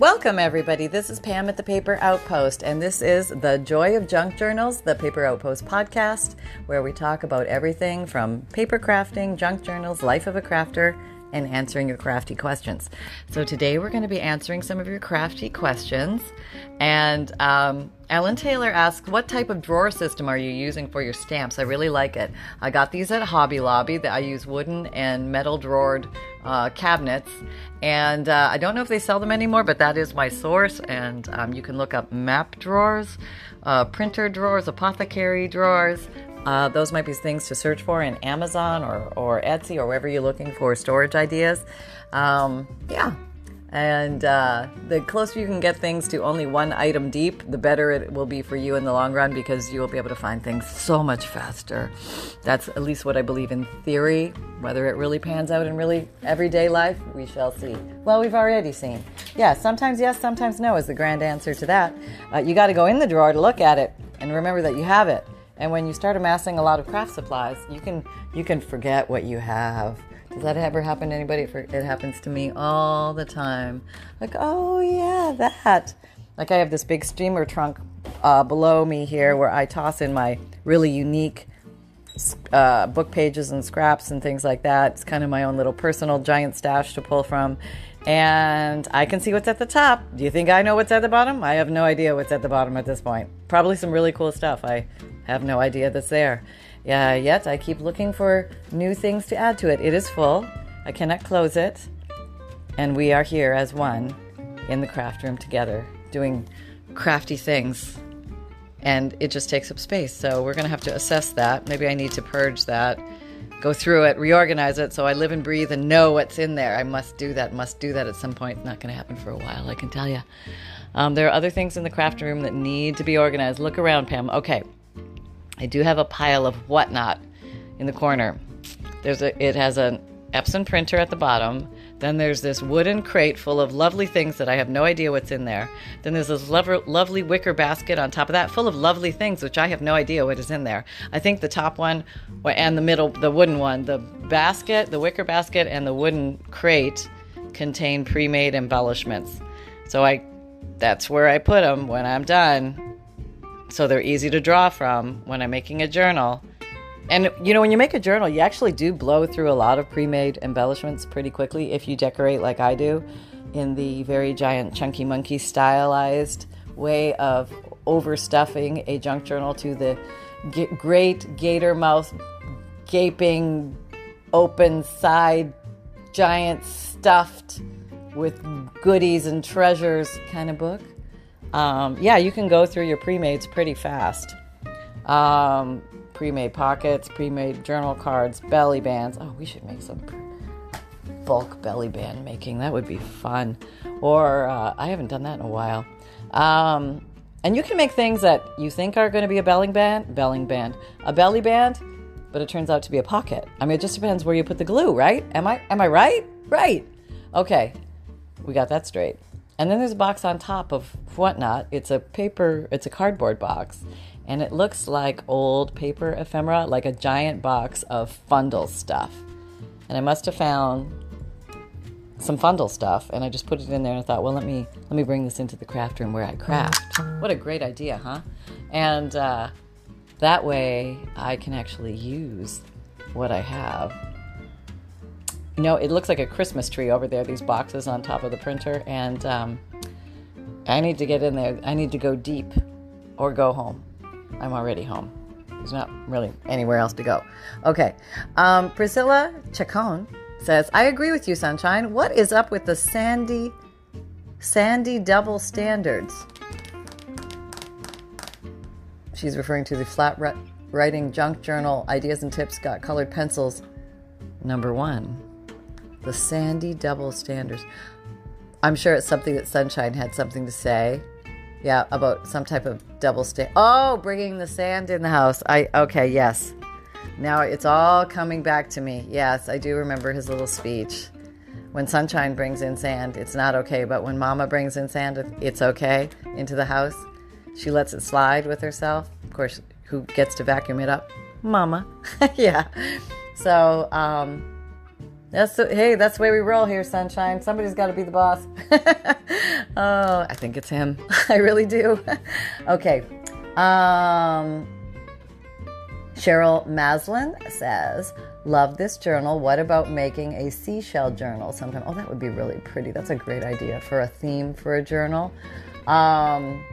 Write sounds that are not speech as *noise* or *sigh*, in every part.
Welcome, everybody. This is Pam at the Paper Outpost, and this is the Joy of Junk Journals, the Paper Outpost podcast, where we talk about everything from paper crafting, junk journals, life of a crafter, and answering your crafty questions. So today we're going to be answering some of your crafty questions. And um, Ellen Taylor asks, "What type of drawer system are you using for your stamps?" I really like it. I got these at Hobby Lobby. That I use wooden and metal drawered uh, cabinets, and uh, I don't know if they sell them anymore, but that is my source. And um, you can look up map drawers, uh, printer drawers, apothecary drawers. Uh, those might be things to search for in Amazon or, or Etsy or wherever you're looking for storage ideas. Um, yeah. And uh, the closer you can get things to only one item deep, the better it will be for you in the long run because you will be able to find things so much faster. That's at least what I believe in theory. Whether it really pans out in really everyday life, we shall see. Well, we've already seen. Yeah, sometimes yes, sometimes no is the grand answer to that. Uh, you got to go in the drawer to look at it and remember that you have it. And when you start amassing a lot of craft supplies, you can you can forget what you have. Does that ever happen to anybody? It happens to me all the time. Like, oh yeah, that. Like I have this big steamer trunk uh, below me here where I toss in my really unique uh, book pages and scraps and things like that. It's kind of my own little personal giant stash to pull from. And I can see what's at the top. Do you think I know what's at the bottom? I have no idea what's at the bottom at this point. Probably some really cool stuff. I have no idea that's there. Yeah, yet I keep looking for new things to add to it. It is full. I cannot close it. And we are here as one in the craft room together doing crafty things. And it just takes up space. So we're going to have to assess that. Maybe I need to purge that, go through it, reorganize it so I live and breathe and know what's in there. I must do that, must do that at some point. Not going to happen for a while, I can tell you. Um, there are other things in the craft room that need to be organized. Look around, Pam. Okay, I do have a pile of whatnot in the corner. There's a it has an Epson printer at the bottom. Then there's this wooden crate full of lovely things that I have no idea what's in there. Then there's this lo- lovely wicker basket on top of that full of lovely things which I have no idea what is in there. I think the top one and the middle the wooden one, the basket, the wicker basket and the wooden crate contain pre-made embellishments. So I that's where I put them when I'm done so they're easy to draw from when I'm making a journal. And you know, when you make a journal, you actually do blow through a lot of pre made embellishments pretty quickly if you decorate like I do in the very giant chunky monkey stylized way of overstuffing a junk journal to the g- great gator mouth gaping open side giant stuffed with goodies and treasures kind of book um, yeah, you can go through your pre-mades pretty fast. Um, pre-made pockets, pre-made journal cards, belly bands. Oh, we should make some bulk belly band making. That would be fun. Or uh, I haven't done that in a while. Um, and you can make things that you think are going to be a belly band, belly band, a belly band, but it turns out to be a pocket. I mean, it just depends where you put the glue, right? Am I am I right? Right. Okay, we got that straight. And then there's a box on top of whatnot. It's a paper, it's a cardboard box. And it looks like old paper ephemera, like a giant box of fundle stuff. And I must have found some fundle stuff and I just put it in there and I thought, well, let me let me bring this into the craft room where I craft. What a great idea, huh? And uh, that way I can actually use what I have you know, it looks like a Christmas tree over there, these boxes on top of the printer. And um, I need to get in there. I need to go deep or go home. I'm already home. There's not really anywhere else to go. Okay. Um, Priscilla Chacon says, I agree with you, Sunshine. What is up with the sandy, sandy double standards? She's referring to the flat writing junk journal ideas and tips got colored pencils number one the sandy double standards. I'm sure it's something that Sunshine had something to say. Yeah, about some type of double stand. Oh, bringing the sand in the house. I okay, yes. Now it's all coming back to me. Yes, I do remember his little speech. When Sunshine brings in sand, it's not okay, but when Mama brings in sand, it's okay into the house. She lets it slide with herself. Of course, who gets to vacuum it up? Mama. *laughs* yeah. So, um, that's the, hey, that's the way we roll here, sunshine. Somebody's got to be the boss. *laughs* oh, I think it's him. *laughs* I really do. *laughs* okay. Um, Cheryl Maslin says, Love this journal. What about making a seashell journal sometime? Oh, that would be really pretty. That's a great idea for a theme for a journal. Um,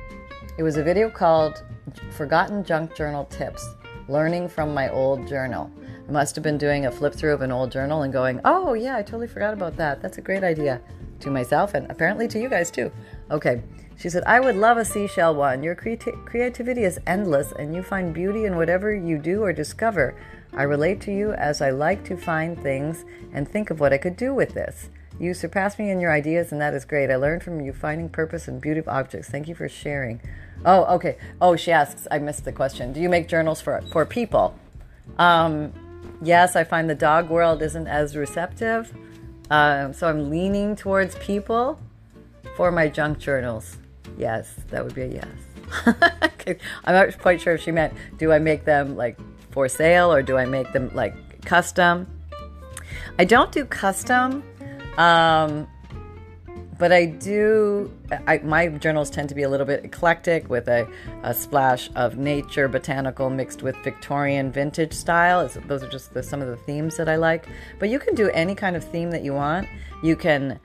it was a video called Forgotten Junk Journal Tips Learning from My Old Journal. Must have been doing a flip through of an old journal and going, oh, yeah, I totally forgot about that. That's a great idea to myself and apparently to you guys too. Okay. She said, I would love a seashell one. Your creati- creativity is endless and you find beauty in whatever you do or discover. I relate to you as I like to find things and think of what I could do with this. You surpass me in your ideas, and that is great. I learned from you finding purpose and beauty of objects. Thank you for sharing. Oh, okay. Oh, she asks, I missed the question. Do you make journals for, for people? Um, yes, I find the dog world isn't as receptive. Uh, so I'm leaning towards people for my junk journals. Yes, that would be a yes. *laughs* I'm not quite sure if she meant do I make them like for sale or do I make them like custom? I don't do custom, um, but I do. I, my journals tend to be a little bit eclectic with a, a splash of nature, botanical mixed with Victorian vintage style. It's, those are just the, some of the themes that I like. But you can do any kind of theme that you want. You can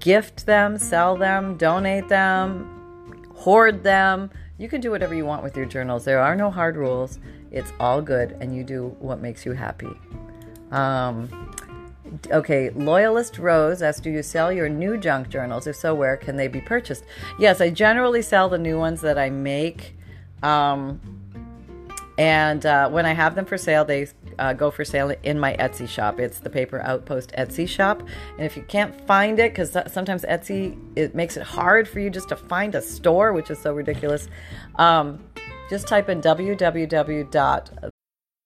gift them, sell them, donate them, hoard them. You can do whatever you want with your journals. There are no hard rules. It's all good, and you do what makes you happy. Um, okay, Loyalist Rose asks, Do you sell your new junk journals? If so, where can they be purchased? Yes, I generally sell the new ones that I make. Um, and uh, when I have them for sale, they uh, go for sale in my Etsy shop. It's the Paper Outpost Etsy shop. And if you can't find it, because sometimes Etsy it makes it hard for you just to find a store, which is so ridiculous, um, just type in www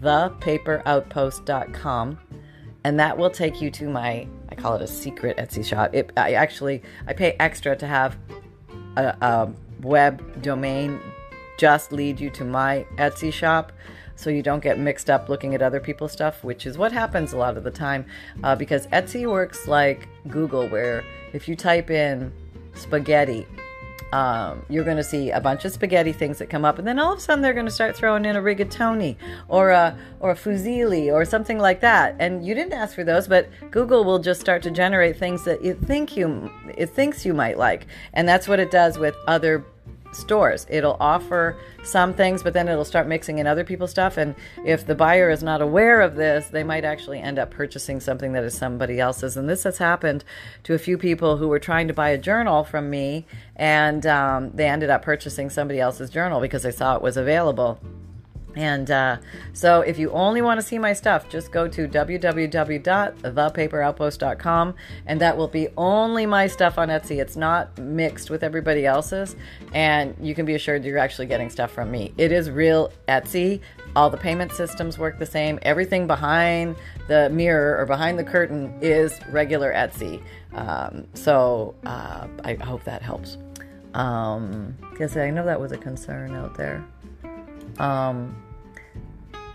thepaperoutpost.com and that will take you to my i call it a secret etsy shop. It, i actually i pay extra to have a, a web domain just lead you to my etsy shop so you don't get mixed up looking at other people's stuff which is what happens a lot of the time uh, because etsy works like google where if you type in spaghetti um, you're going to see a bunch of spaghetti things that come up, and then all of a sudden they're going to start throwing in a rigatoni or a or a fusilli or something like that. And you didn't ask for those, but Google will just start to generate things that it think you it thinks you might like, and that's what it does with other stores. It'll offer some things, but then it'll start mixing in other people's stuff. And if the buyer is not aware of this, they might actually end up purchasing something that is somebody else's. And this has happened to a few people who were trying to buy a journal from me, and um, they ended up purchasing somebody else's journal because they saw it was available. And uh, so, if you only want to see my stuff, just go to www.thepaperoutpost.com, and that will be only my stuff on Etsy. It's not mixed with everybody else's, and you can be assured you're actually getting stuff from me. It is real Etsy. All the payment systems work the same. Everything behind the mirror or behind the curtain is regular Etsy. Um, so, uh, I hope that helps. Um, because I know that was a concern out there. Um,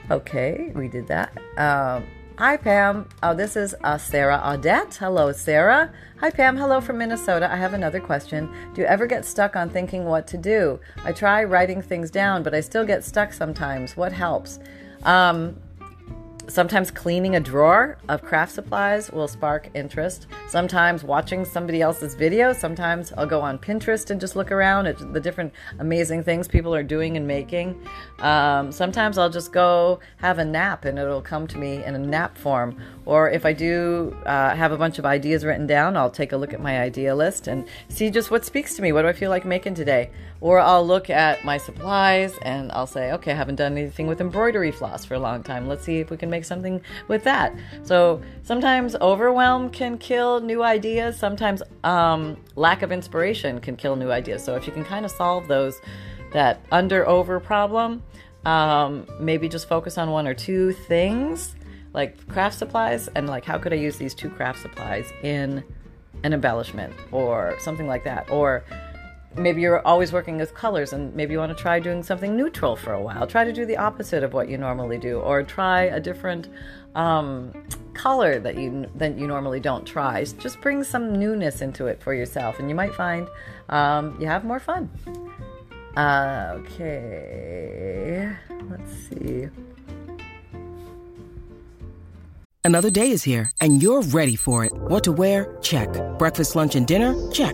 okay, we did that. Um, hi, Pam. Oh, this is uh, Sarah Audette. Hello, Sarah. Hi, Pam. Hello from Minnesota. I have another question. Do you ever get stuck on thinking what to do? I try writing things down, but I still get stuck sometimes. What helps? Um, Sometimes cleaning a drawer of craft supplies will spark interest. Sometimes watching somebody else's video. Sometimes I'll go on Pinterest and just look around at the different amazing things people are doing and making. Um, sometimes I'll just go have a nap and it'll come to me in a nap form. Or if I do uh, have a bunch of ideas written down, I'll take a look at my idea list and see just what speaks to me. What do I feel like making today? Or I'll look at my supplies and I'll say, okay, I haven't done anything with embroidery floss for a long time. Let's see if we can make something with that. So sometimes overwhelm can kill new ideas. Sometimes um, lack of inspiration can kill new ideas. So if you can kind of solve those, that under over problem, um, maybe just focus on one or two things like craft supplies and like how could I use these two craft supplies in an embellishment or something like that. Or maybe you're always working with colors and maybe you want to try doing something neutral for a while. Try to do the opposite of what you normally do or try a different um, color that you that you normally don't try. Just bring some newness into it for yourself and you might find um, you have more fun. Uh, okay, let's see. Another day is here, and you're ready for it. What to wear? Check. Breakfast, lunch, and dinner? Check.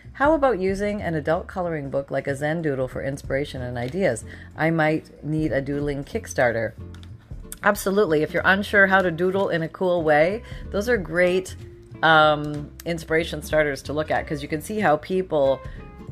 how about using an adult coloring book like a Zen Doodle for inspiration and ideas? I might need a doodling Kickstarter. Absolutely. If you're unsure how to doodle in a cool way, those are great um, inspiration starters to look at because you can see how people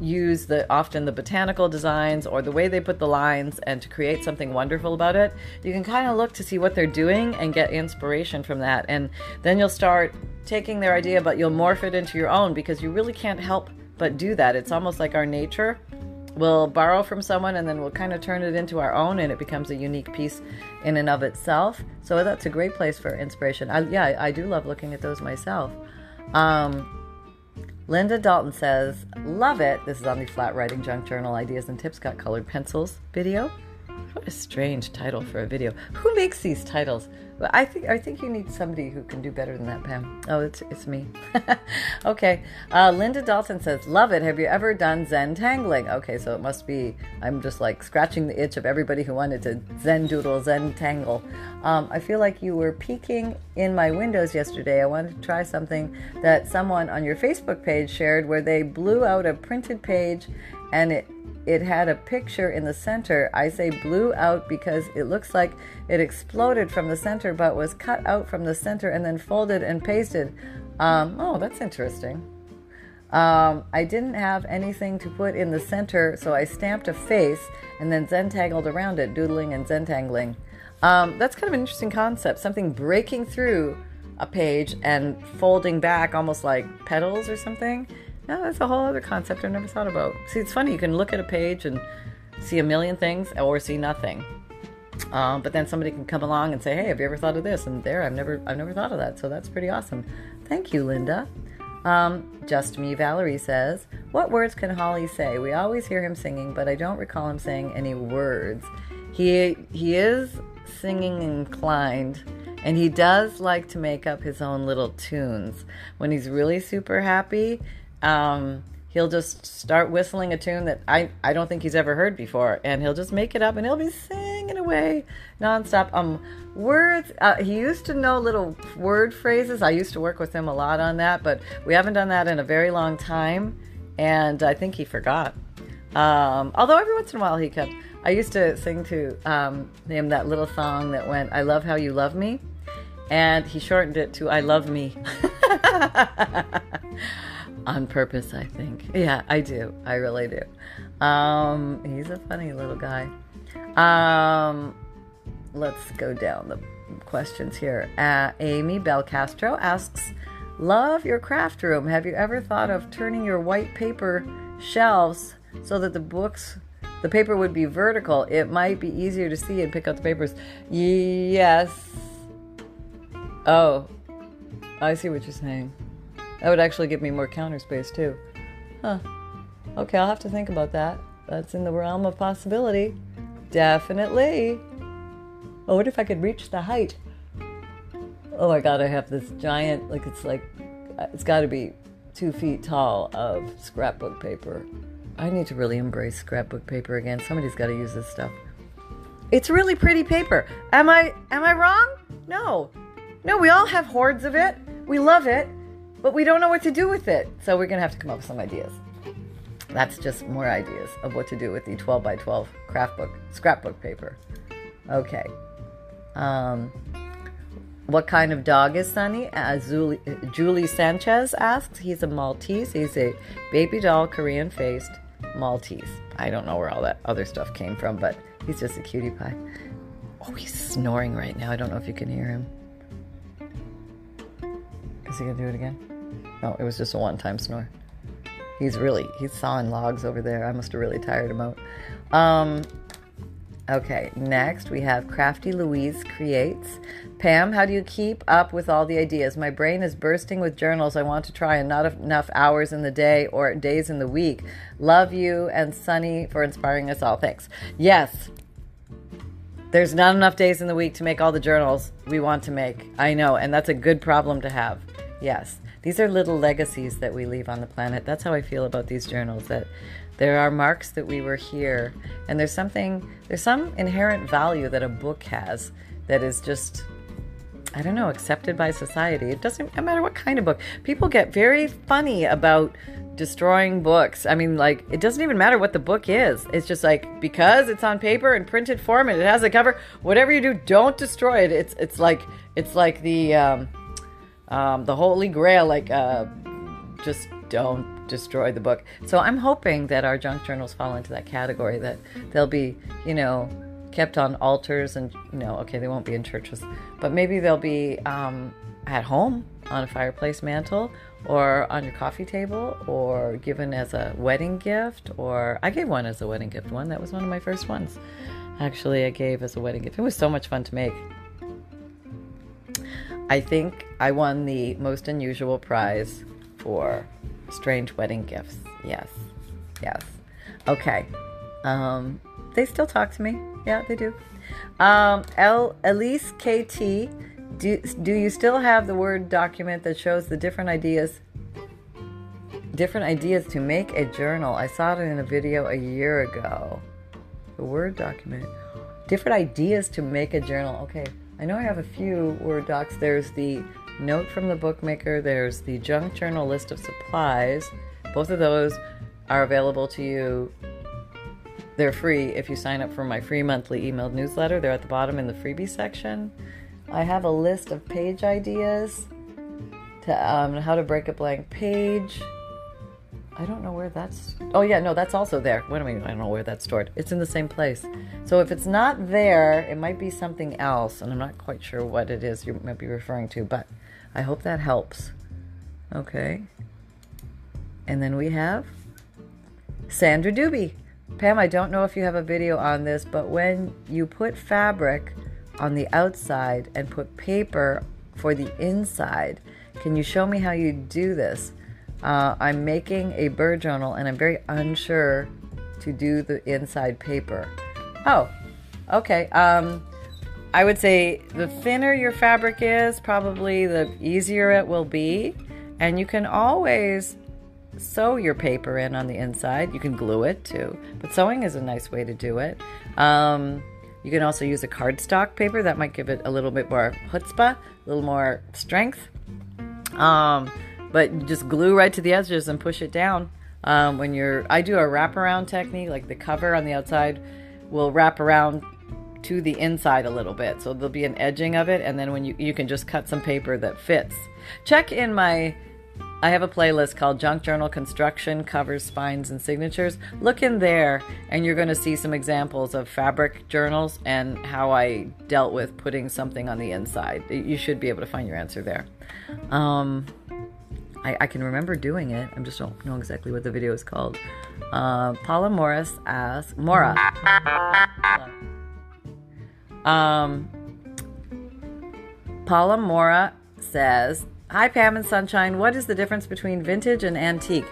use the often the botanical designs or the way they put the lines and to create something wonderful about it you can kind of look to see what they're doing and get inspiration from that and then you'll start taking their idea but you'll morph it into your own because you really can't help but do that it's almost like our nature we'll borrow from someone and then we'll kind of turn it into our own and it becomes a unique piece in and of itself so that's a great place for inspiration I, yeah I, do love looking at those myself um, Linda Dalton says, Love it. This is on the Flat Writing Junk Journal Ideas and Tips Got Colored Pencils video. What a strange title for a video. Who makes these titles? Well, I think I think you need somebody who can do better than that, Pam. Oh, it's it's me. *laughs* okay. Uh, Linda Dalton says, "Love it. Have you ever done Zen tangling?" Okay, so it must be. I'm just like scratching the itch of everybody who wanted to Zen doodle, Zen tangle. Um, I feel like you were peeking in my windows yesterday. I wanted to try something that someone on your Facebook page shared, where they blew out a printed page, and it it had a picture in the center. I say blew out because it looks like it exploded from the center but was cut out from the center and then folded and pasted. Um, oh, that's interesting. Um, I didn't have anything to put in the center, so I stamped a face and then zentangled around it, doodling and zentangling. Um, that's kind of an interesting concept. Something breaking through a page and folding back almost like petals or something. Yeah, that's a whole other concept I've never thought about. See, it's funny. You can look at a page and see a million things or see nothing. Um, but then somebody can come along and say, "Hey, have you ever thought of this?" And there, I've never, I've never thought of that. So that's pretty awesome. Thank you, Linda. Um, Just me, Valerie says, "What words can Holly say? We always hear him singing, but I don't recall him saying any words. He he is singing inclined." And he does like to make up his own little tunes. When he's really super happy, um, he'll just start whistling a tune that I, I don't think he's ever heard before, and he'll just make it up, and he'll be singing away nonstop. Um, words. Uh, he used to know little word phrases. I used to work with him a lot on that, but we haven't done that in a very long time, and I think he forgot. Um, although every once in a while he kept. I used to sing to um, him that little song that went, "I love how you love me," and he shortened it to "I love me." *laughs* on purpose, I think. *laughs* Yeah, I do. I really do. Um, he's a funny little guy. Um, let's go down the questions here. Uh, Amy Belcastro asks, "Love your craft room. Have you ever thought of turning your white paper shelves so that the books, the paper would be vertical? It might be easier to see and pick up the papers." Yes. Oh, I see what you're saying. That would actually give me more counter space too. Huh. Okay, I'll have to think about that. That's in the realm of possibility. Definitely. Oh, what if I could reach the height? Oh my god, I have this giant, like it's like, uh, it's got to be two feet tall of scrapbook paper. I need to really embrace scrapbook paper again. Somebody's got to use this stuff. It's really pretty paper. Am I am I wrong? No. No, we all have hordes of it. We love it, but we don't know what to do with it. So we're going to have to come up with some ideas. That's just more ideas of what to do with the 12 by 12 craft book, scrapbook paper. Okay. Um, what kind of dog is Sunny? Uh, Julie, Julie Sanchez asks. He's a Maltese. He's a baby doll, Korean faced Maltese. I don't know where all that other stuff came from, but he's just a cutie pie. Oh, he's snoring right now. I don't know if you can hear him. Is he to do it again? No, it was just a one time snore. He's really, he's sawing logs over there. I must have really tired him out. Um, okay, next we have Crafty Louise Creates. Pam, how do you keep up with all the ideas? My brain is bursting with journals I want to try and not enough hours in the day or days in the week. Love you and Sunny for inspiring us all. Thanks. Yes, there's not enough days in the week to make all the journals we want to make. I know, and that's a good problem to have. Yes. These are little legacies that we leave on the planet. That's how I feel about these journals that there are marks that we were here and there's something there's some inherent value that a book has that is just I don't know, accepted by society. It doesn't no matter what kind of book. People get very funny about destroying books. I mean, like, it doesn't even matter what the book is. It's just like because it's on paper in printed form and it has a cover, whatever you do, don't destroy it. It's it's like it's like the um, um, the Holy Grail, like uh, just don't destroy the book. So I'm hoping that our junk journals fall into that category, that they'll be, you know, kept on altars and, you know, okay, they won't be in churches, but maybe they'll be um, at home on a fireplace mantle or on your coffee table or given as a wedding gift or I gave one as a wedding gift one that was one of my first ones. Actually I gave as a wedding gift. It was so much fun to make I think I won the most unusual prize for strange wedding gifts. Yes. Yes. Okay. Um, they still talk to me. Yeah, they do. Um, L- Elise KT, do, do you still have the Word document that shows the different ideas? Different ideas to make a journal. I saw it in a video a year ago. The Word document. Different ideas to make a journal. Okay. I know I have a few Word docs. There's the note from the bookmaker, there's the junk journal list of supplies. Both of those are available to you. They're free if you sign up for my free monthly emailed newsletter. They're at the bottom in the freebie section. I have a list of page ideas to um, how to break a blank page. I don't know where that's. Oh yeah, no, that's also there. What do I mean? I don't know where that's stored. It's in the same place. So if it's not there, it might be something else, and I'm not quite sure what it is you might be referring to. But I hope that helps. Okay. And then we have Sandra Doobie. Pam, I don't know if you have a video on this, but when you put fabric on the outside and put paper for the inside, can you show me how you do this? Uh, I'm making a bird journal and I'm very unsure to do the inside paper. Oh, okay. Um, I would say the thinner your fabric is, probably the easier it will be. And you can always sew your paper in on the inside. You can glue it too, but sewing is a nice way to do it. Um, you can also use a cardstock paper that might give it a little bit more chutzpah, a little more strength. Um, but just glue right to the edges and push it down. Um, when you're, I do a wraparound technique, like the cover on the outside will wrap around to the inside a little bit, so there'll be an edging of it, and then when you you can just cut some paper that fits. Check in my. I have a playlist called Junk Journal Construction Covers, Spines, and Signatures. Look in there, and you're going to see some examples of fabric journals and how I dealt with putting something on the inside. You should be able to find your answer there. Um, I, I, can remember doing it. I just don't know exactly what the video is called. Uh, Paula Morris asks Mora. Um, Paula Mora says, "Hi Pam and Sunshine. What is the difference between vintage and antique?"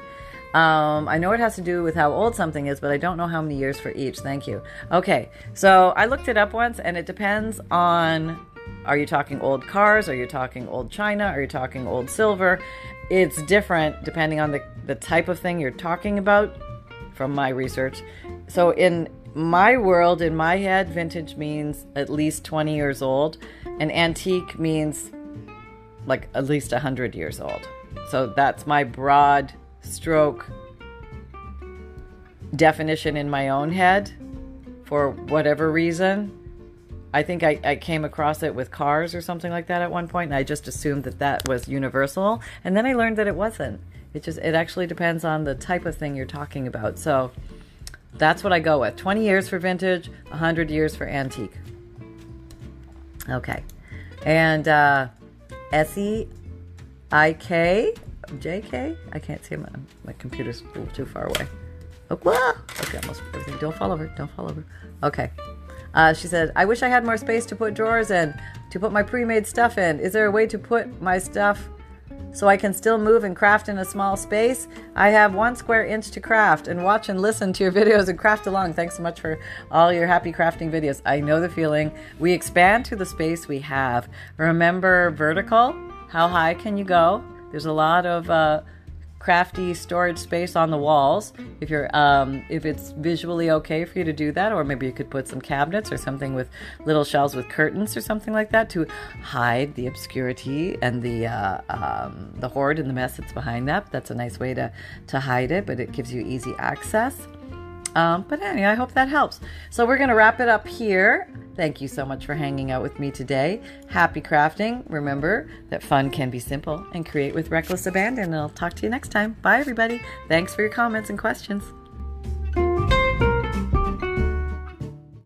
Um, I know it has to do with how old something is, but I don't know how many years for each. Thank you. Okay, so I looked it up once, and it depends on are you talking old cars? Are you talking old china? Are you talking old silver? It's different depending on the, the type of thing you're talking about from my research. So, in my world, in my head, vintage means at least 20 years old, and antique means like at least 100 years old. So that's my broad stroke definition in my own head for whatever reason. I think I, I came across it with cars or something like that at one point, and I just assumed that that was universal. And then I learned that it wasn't. It just it actually depends on the type of thing you're talking about. So that's what I go with. 20 years for vintage, 100 years for antique. Okay. And uh, S E I K J K? I can't see my, my computer's a little too far away. Oh. Okay, almost everything. Don't fall over. Don't fall over. Okay. Uh, she said, I wish I had more space to put drawers in, to put my pre made stuff in. Is there a way to put my stuff so I can still move and craft in a small space? I have one square inch to craft and watch and listen to your *laughs* videos and craft along. Thanks so much for all your happy crafting videos. I know the feeling. We expand to the space we have. Remember vertical? How high can you go? There's a lot of. Uh, crafty storage space on the walls. If you're um, if it's visually okay for you to do that or maybe you could put some cabinets or something with little shelves with curtains or something like that to hide the obscurity and the uh, um, the hoard and the mess that's behind that. That's a nice way to to hide it but it gives you easy access um, but anyway, I hope that helps. So we're going to wrap it up here. Thank you so much for hanging out with me today. Happy crafting. Remember that fun can be simple and create with reckless abandon. And I'll talk to you next time. Bye, everybody. Thanks for your comments and questions.